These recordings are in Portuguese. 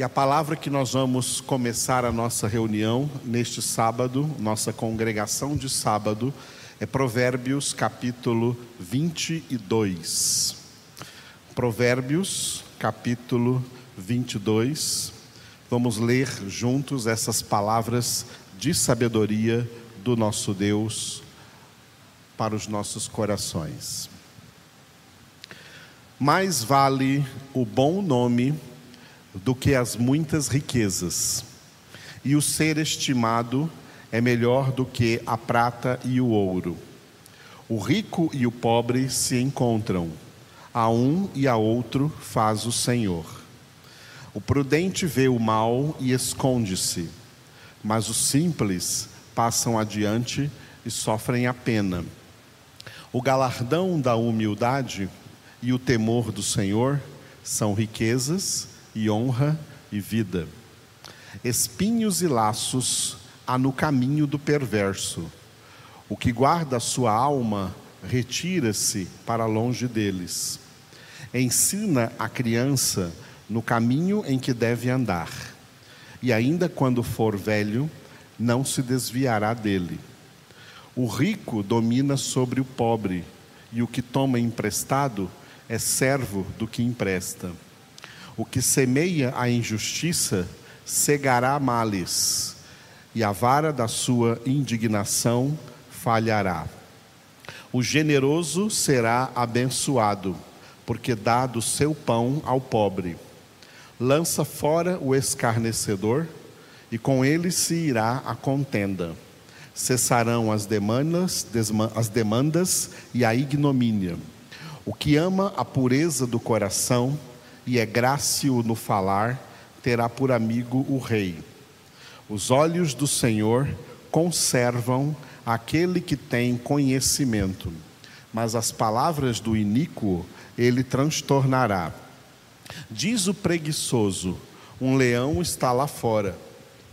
E a palavra que nós vamos começar a nossa reunião neste sábado, nossa congregação de sábado, é Provérbios capítulo 22. Provérbios capítulo 22. Vamos ler juntos essas palavras de sabedoria do nosso Deus para os nossos corações. Mais vale o bom nome do que as muitas riquezas, e o ser estimado é melhor do que a prata e o ouro. O rico e o pobre se encontram, a um e a outro faz o Senhor. O prudente vê o mal e esconde-se, mas os simples passam adiante e sofrem a pena. O galardão da humildade e o temor do Senhor são riquezas e honra e vida. Espinhos e laços há no caminho do perverso. O que guarda a sua alma retira-se para longe deles. Ensina a criança no caminho em que deve andar, e ainda quando for velho, não se desviará dele. O rico domina sobre o pobre, e o que toma emprestado é servo do que empresta. O que semeia a injustiça cegará males, e a vara da sua indignação falhará. O generoso será abençoado, porque dá do seu pão ao pobre. Lança fora o escarnecedor, e com ele se irá a contenda. Cessarão as demandas, as demandas e a ignomínia o que ama a pureza do coração e é grácil no falar, terá por amigo o rei. Os olhos do Senhor conservam aquele que tem conhecimento, mas as palavras do iníquo ele transtornará. Diz o preguiçoso: Um leão está lá fora,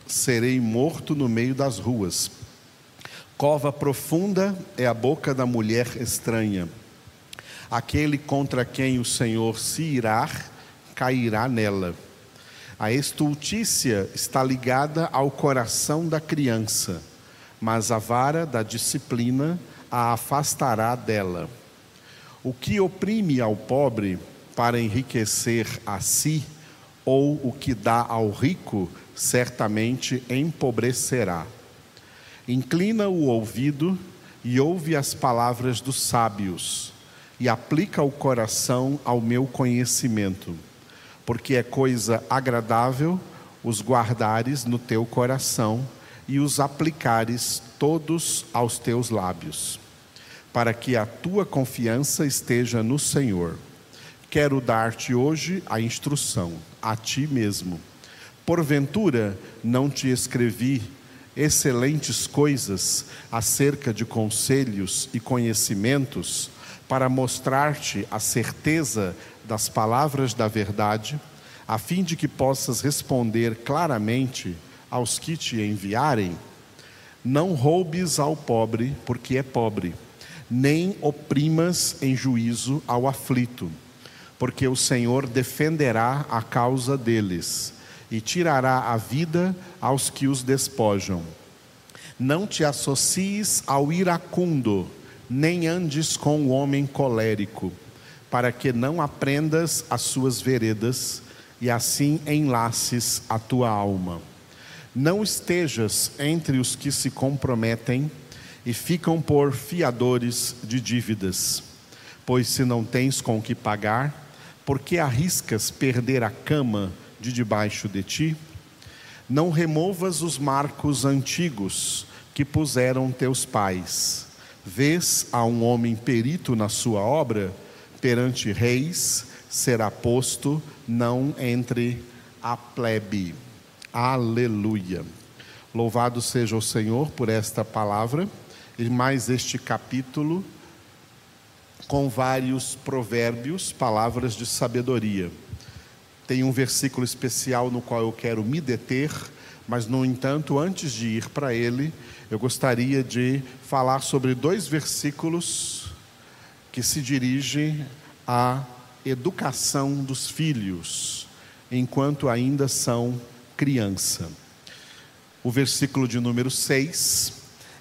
serei morto no meio das ruas. Cova profunda é a boca da mulher estranha Aquele contra quem o Senhor se irar, cairá nela. A estultícia está ligada ao coração da criança, mas a vara da disciplina a afastará dela. O que oprime ao pobre para enriquecer a si, ou o que dá ao rico, certamente empobrecerá. Inclina o ouvido e ouve as palavras dos sábios e aplica o coração ao meu conhecimento, porque é coisa agradável os guardares no teu coração e os aplicares todos aos teus lábios, para que a tua confiança esteja no Senhor. Quero dar-te hoje a instrução, a ti mesmo. Porventura não te escrevi excelentes coisas acerca de conselhos e conhecimentos, para mostrar-te a certeza das palavras da verdade, a fim de que possas responder claramente aos que te enviarem. Não roubes ao pobre, porque é pobre, nem oprimas em juízo ao aflito, porque o Senhor defenderá a causa deles e tirará a vida aos que os despojam. Não te associes ao iracundo, nem andes com o homem colérico, para que não aprendas as suas veredas e assim enlaces a tua alma. Não estejas entre os que se comprometem e ficam por fiadores de dívidas, pois se não tens com que pagar, por que arriscas perder a cama de debaixo de ti? Não removas os marcos antigos que puseram teus pais Vês a um homem perito na sua obra, perante reis será posto, não entre a plebe. Aleluia. Louvado seja o Senhor por esta palavra e mais este capítulo com vários provérbios, palavras de sabedoria. Tem um versículo especial no qual eu quero me deter, mas no entanto, antes de ir para ele, eu gostaria de falar sobre dois versículos que se dirigem à educação dos filhos. enquanto ainda são criança. O versículo de número 6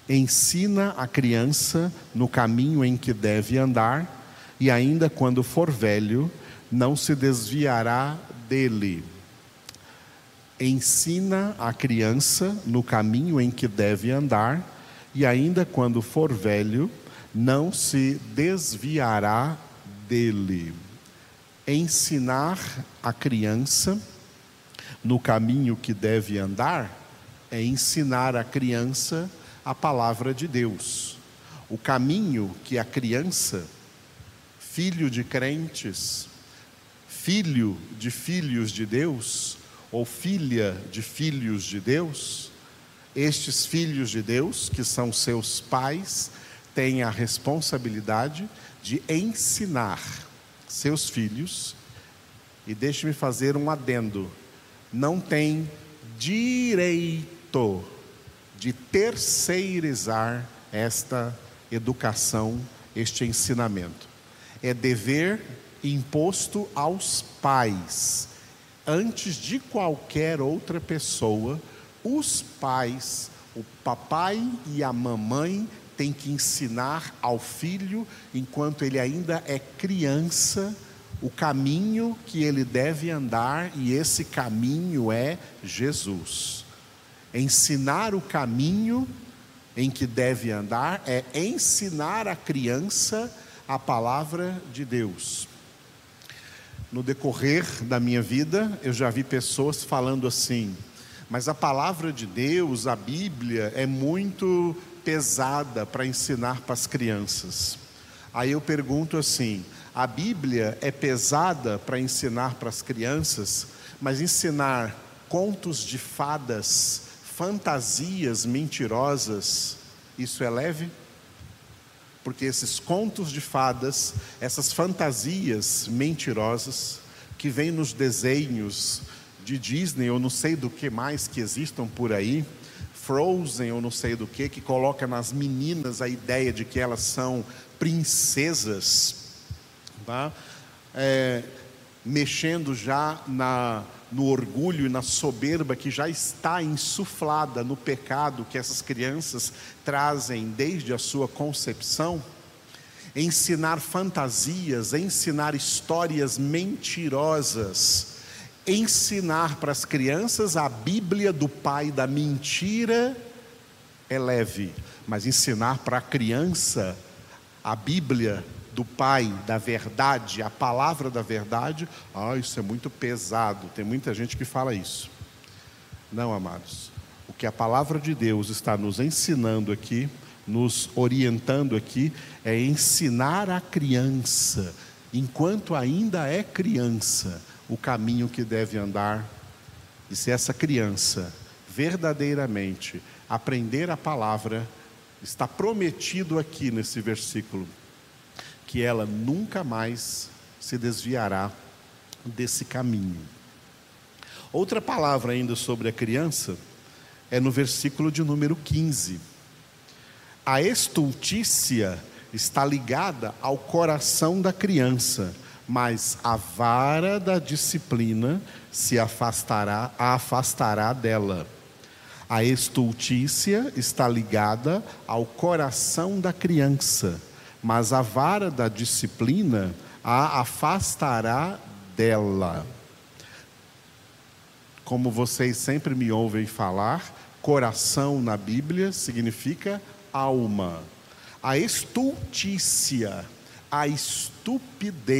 ensina a criança no caminho em que deve andar, e ainda quando for velho, não se desviará dele. Ensina a criança no caminho em que deve andar, e ainda quando for velho, não se desviará dele. Ensinar a criança no caminho que deve andar é ensinar a criança a palavra de Deus. O caminho que a criança, filho de crentes, filho de filhos de Deus, ou filha de filhos de Deus, estes filhos de Deus, que são seus pais, têm a responsabilidade de ensinar seus filhos, e deixe-me fazer um adendo: não tem direito de terceirizar esta educação, este ensinamento. É dever imposto aos pais, antes de qualquer outra pessoa, os pais, o papai e a mamãe têm que ensinar ao filho, enquanto ele ainda é criança, o caminho que ele deve andar, e esse caminho é Jesus. Ensinar o caminho em que deve andar é ensinar a criança a palavra de Deus. No decorrer da minha vida, eu já vi pessoas falando assim, mas a palavra de Deus, a Bíblia, é muito pesada para ensinar para as crianças. Aí eu pergunto assim: a Bíblia é pesada para ensinar para as crianças, mas ensinar contos de fadas, fantasias mentirosas, isso é leve? porque esses contos de fadas, essas fantasias mentirosas que vêm nos desenhos de Disney ou não sei do que mais que existam por aí, Frozen ou não sei do que, que coloca nas meninas a ideia de que elas são princesas, tá? É, mexendo já na, no orgulho e na soberba que já está insuflada no pecado que essas crianças trazem desde a sua concepção, ensinar fantasias, ensinar histórias mentirosas, ensinar para as crianças a Bíblia do pai da mentira é leve, mas ensinar para a criança a Bíblia do Pai, da verdade, a palavra da verdade, ah, isso é muito pesado. Tem muita gente que fala isso. Não, amados. O que a palavra de Deus está nos ensinando aqui, nos orientando aqui, é ensinar a criança, enquanto ainda é criança, o caminho que deve andar. E se essa criança verdadeiramente aprender a palavra, está prometido aqui nesse versículo que ela nunca mais se desviará desse caminho. Outra palavra ainda sobre a criança é no versículo de número 15. A estultícia está ligada ao coração da criança, mas a vara da disciplina se afastará, a afastará dela. A estultícia está ligada ao coração da criança, mas a vara da disciplina a afastará dela. Como vocês sempre me ouvem falar, coração na Bíblia significa alma. A estultícia, a estupidez,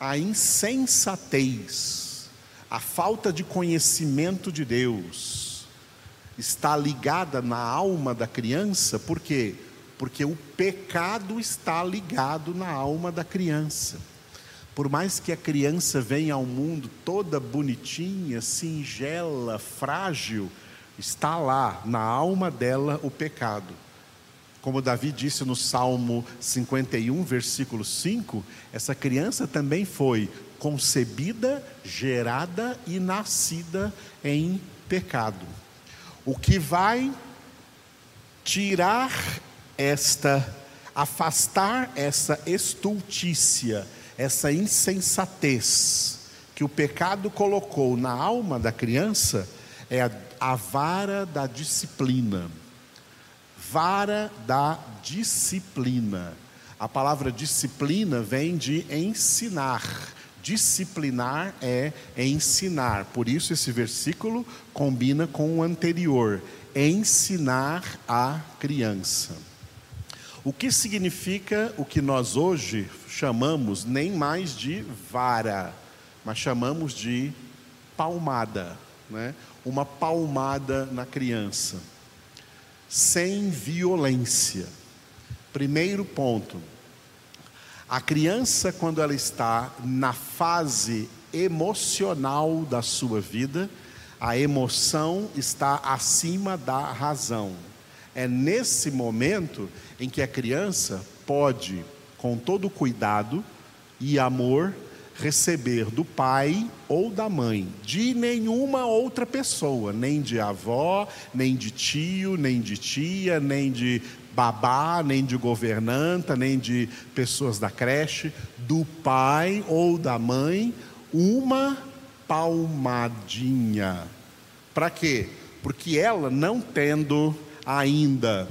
a insensatez, a falta de conhecimento de Deus está ligada na alma da criança, por quê? porque o pecado está ligado na alma da criança. Por mais que a criança venha ao mundo toda bonitinha, singela, frágil, está lá na alma dela o pecado. Como Davi disse no Salmo 51, versículo 5, essa criança também foi concebida, gerada e nascida em pecado. O que vai tirar esta, afastar essa estultícia, essa insensatez que o pecado colocou na alma da criança é a, a vara da disciplina. Vara da disciplina. A palavra disciplina vem de ensinar. Disciplinar é ensinar. Por isso esse versículo combina com o anterior: ensinar a criança. O que significa o que nós hoje chamamos nem mais de vara, mas chamamos de palmada, né? Uma palmada na criança, sem violência. Primeiro ponto. A criança, quando ela está na fase emocional da sua vida, a emoção está acima da razão. É nesse momento em que a criança pode, com todo cuidado e amor, receber do pai ou da mãe, de nenhuma outra pessoa, nem de avó, nem de tio, nem de tia, nem de babá, nem de governanta, nem de pessoas da creche, do pai ou da mãe, uma palmadinha. Para quê? Porque ela não tendo ainda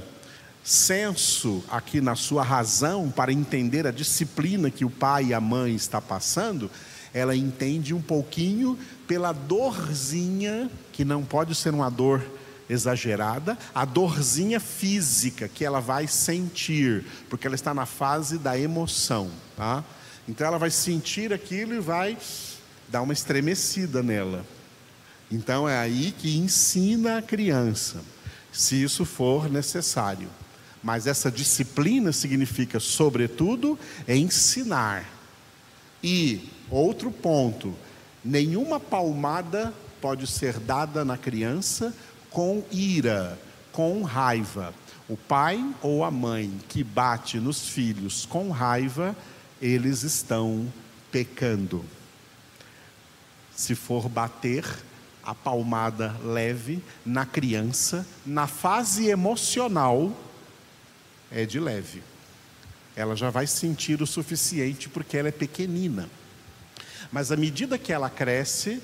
senso aqui na sua razão para entender a disciplina que o pai e a mãe está passando, ela entende um pouquinho pela dorzinha, que não pode ser uma dor exagerada, a dorzinha física que ela vai sentir, porque ela está na fase da emoção, tá? Então ela vai sentir aquilo e vai dar uma estremecida nela. Então é aí que ensina a criança se isso for necessário. Mas essa disciplina significa, sobretudo, ensinar. E outro ponto: nenhuma palmada pode ser dada na criança com ira, com raiva. O pai ou a mãe que bate nos filhos com raiva, eles estão pecando. Se for bater, a palmada leve na criança, na fase emocional, é de leve. Ela já vai sentir o suficiente porque ela é pequenina. Mas à medida que ela cresce,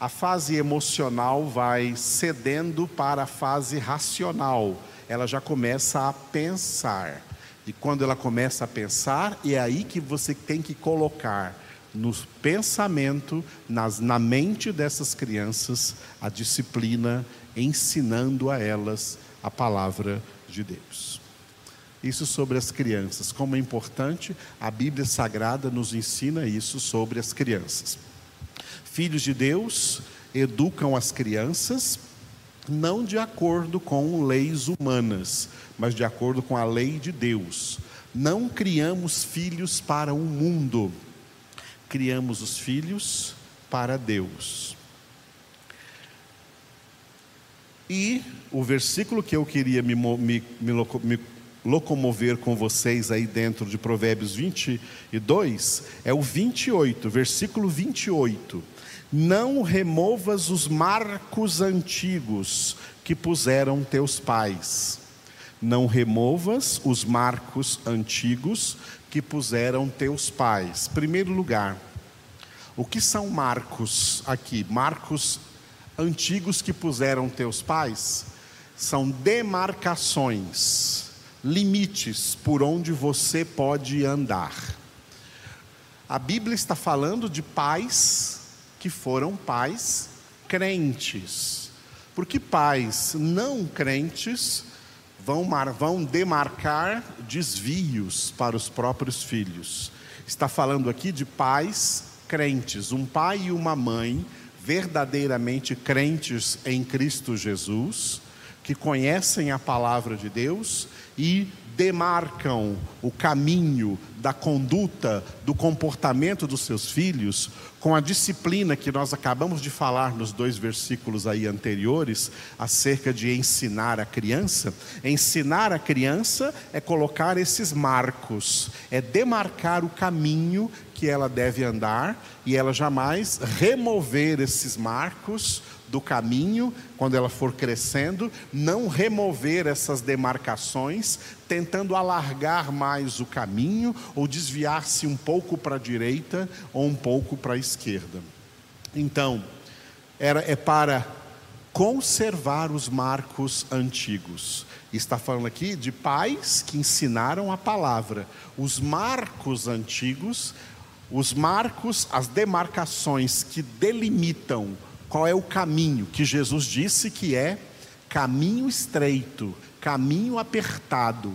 a fase emocional vai cedendo para a fase racional. Ela já começa a pensar. E quando ela começa a pensar, é aí que você tem que colocar no pensamento, nas, na mente dessas crianças, a disciplina, ensinando a elas a palavra de Deus. Isso sobre as crianças. Como é importante, a Bíblia Sagrada nos ensina isso sobre as crianças. Filhos de Deus educam as crianças não de acordo com leis humanas, mas de acordo com a lei de Deus. Não criamos filhos para o mundo, criamos os filhos para Deus. E o versículo que eu queria me, me, me, me, locomover com vocês aí dentro de Provérbios 22 é o 28, versículo 28. Não removas os marcos antigos que puseram teus pais. Não removas os marcos antigos que puseram teus pais. Primeiro lugar, o que são marcos aqui? Marcos antigos que puseram teus pais são demarcações, limites por onde você pode andar. A Bíblia está falando de pais que foram pais crentes. Porque pais não crentes vão, vão demarcar desvios para os próprios filhos. Está falando aqui de pais crentes, um pai e uma mãe verdadeiramente crentes em Cristo Jesus, que conhecem a palavra de Deus e demarcam o caminho da conduta, do comportamento dos seus filhos, com a disciplina que nós acabamos de falar nos dois versículos aí anteriores, acerca de ensinar a criança. Ensinar a criança é colocar esses marcos, é demarcar o caminho que ela deve andar e ela jamais remover esses marcos do caminho, quando ela for crescendo, não remover essas demarcações, tentando alargar mais o caminho ou desviar-se um pouco para a direita ou um pouco para a esquerda. Então, era, é para conservar os marcos antigos. Está falando aqui de pais que ensinaram a palavra. Os marcos antigos, os marcos, as demarcações que delimitam qual é o caminho que Jesus disse que é caminho estreito, caminho apertado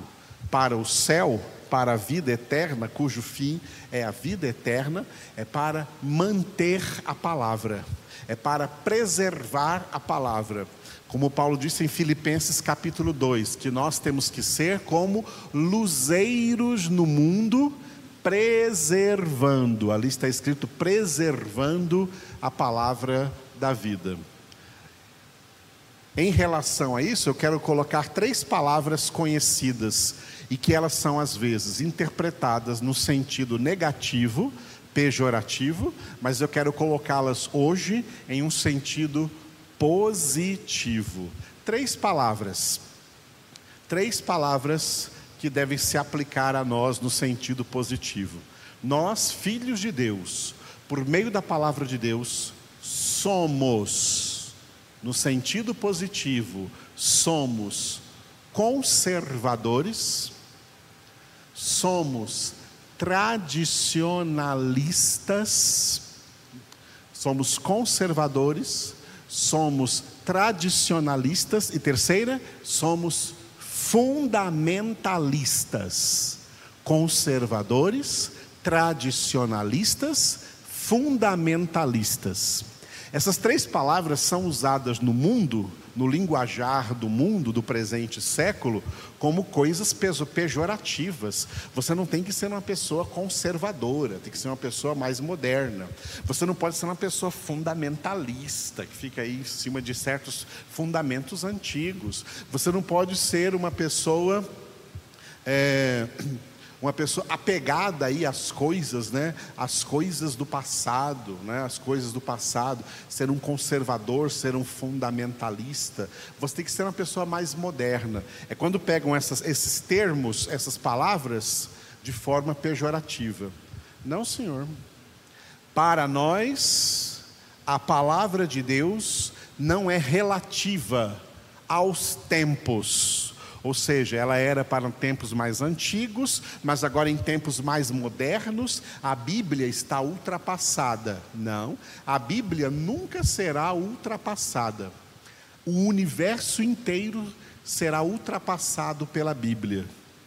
para o céu, para a vida eterna, cujo fim é a vida eterna, é para manter a palavra, é para preservar a palavra. Como Paulo disse em Filipenses capítulo 2, que nós temos que ser como luzeiros no mundo, preservando, ali está escrito preservando a palavra da vida. Em relação a isso, eu quero colocar três palavras conhecidas e que elas são às vezes interpretadas no sentido negativo, pejorativo, mas eu quero colocá-las hoje em um sentido positivo. Três palavras. Três palavras que devem se aplicar a nós no sentido positivo. Nós, filhos de Deus, por meio da palavra de Deus, somos, no sentido positivo, somos conservadores, somos tradicionalistas, somos conservadores, somos tradicionalistas e terceira, somos fundamentalistas, conservadores, tradicionalistas, fundamentalistas. Essas três palavras são usadas no mundo, no linguajar do mundo do presente século, como coisas pejorativas. Você não tem que ser uma pessoa conservadora, tem que ser uma pessoa mais moderna. Você não pode ser uma pessoa fundamentalista, que fica aí em cima de certos fundamentos antigos. Você não pode ser uma pessoa. É uma pessoa apegada aí às coisas, né? Às coisas do passado, né? As coisas do passado, ser um conservador, ser um fundamentalista. Você tem que ser uma pessoa mais moderna. É quando pegam essas, esses termos, essas palavras de forma pejorativa. Não, senhor. Para nós, a palavra de Deus não é relativa aos tempos ou seja, ela era para tempos mais antigos, mas agora em tempos mais modernos, a Bíblia está ultrapassada. Não, a Bíblia nunca será ultrapassada. O universo inteiro será ultrapassado pela Bíblia.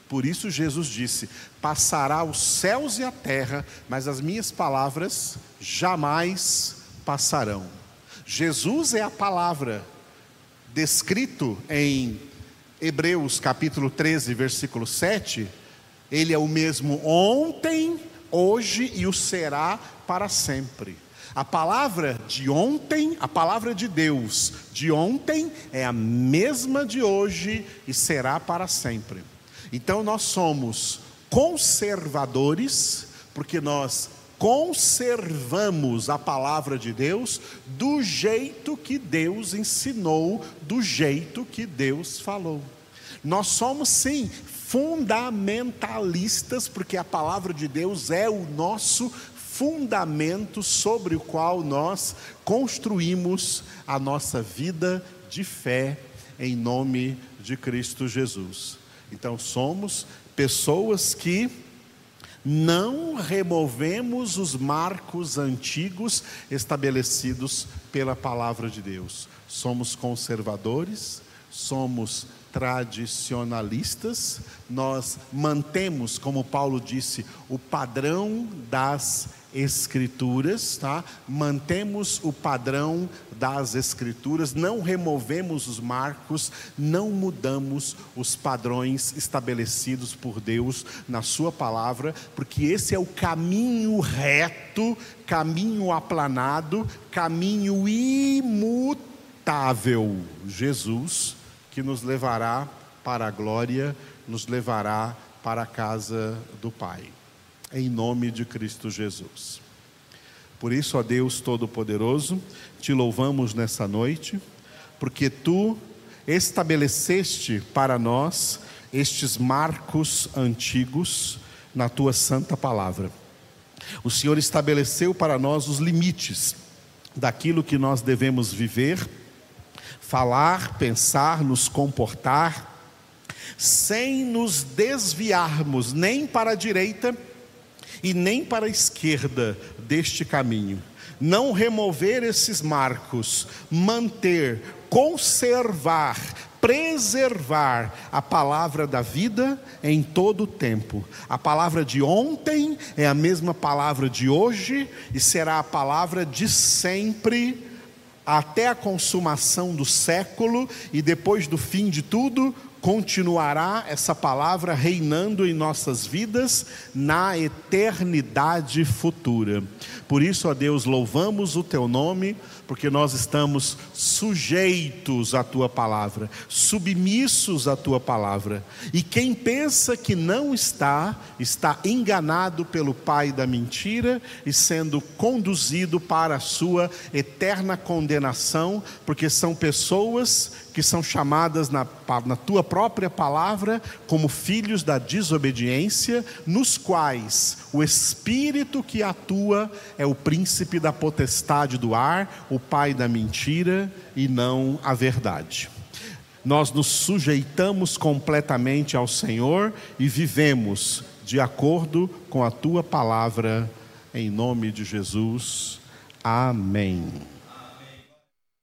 Por isso Jesus disse: Passará os céus e a terra, mas as minhas palavras jamais passarão. Jesus é a palavra descrito em Hebreus capítulo 13, versículo 7, ele é o mesmo ontem, hoje e o será para sempre. A palavra de ontem, a palavra de Deus de ontem é a mesma de hoje e será para sempre. Então nós somos conservadores, porque nós conservamos a palavra de Deus do jeito que Deus ensinou, do jeito que Deus falou. Nós somos sim fundamentalistas, porque a palavra de Deus é o nosso fundamento sobre o qual nós construímos a nossa vida de fé em nome de Cristo Jesus. Então somos pessoas que não removemos os marcos antigos estabelecidos pela palavra de Deus. Somos conservadores, somos tradicionalistas, nós mantemos, como Paulo disse, o padrão das escrituras, tá? Mantemos o padrão das escrituras, não removemos os marcos, não mudamos os padrões estabelecidos por Deus na sua palavra, porque esse é o caminho reto, caminho aplanado, caminho imutável. Jesus que nos levará para a glória, nos levará para a casa do Pai em nome de Cristo Jesus. Por isso, ó Deus Todo-Poderoso, te louvamos nessa noite, porque tu estabeleceste para nós estes marcos antigos na tua santa palavra. O Senhor estabeleceu para nós os limites daquilo que nós devemos viver, falar, pensar, nos comportar, sem nos desviarmos nem para a direita e nem para a esquerda deste caminho. Não remover esses marcos, manter, conservar, preservar a palavra da vida em todo o tempo. A palavra de ontem é a mesma palavra de hoje e será a palavra de sempre até a consumação do século e depois do fim de tudo, continuará essa palavra reinando em nossas vidas na eternidade futura. Por isso, ó Deus, louvamos o teu nome, porque nós estamos sujeitos à tua palavra, submissos à tua palavra. E quem pensa que não está, está enganado pelo pai da mentira e sendo conduzido para a sua eterna condenação, porque são pessoas que são chamadas na, na tua própria palavra como filhos da desobediência, nos quais o espírito que atua é o príncipe da potestade do ar, o pai da mentira e não a verdade. Nós nos sujeitamos completamente ao Senhor e vivemos de acordo com a tua palavra, em nome de Jesus. Amém.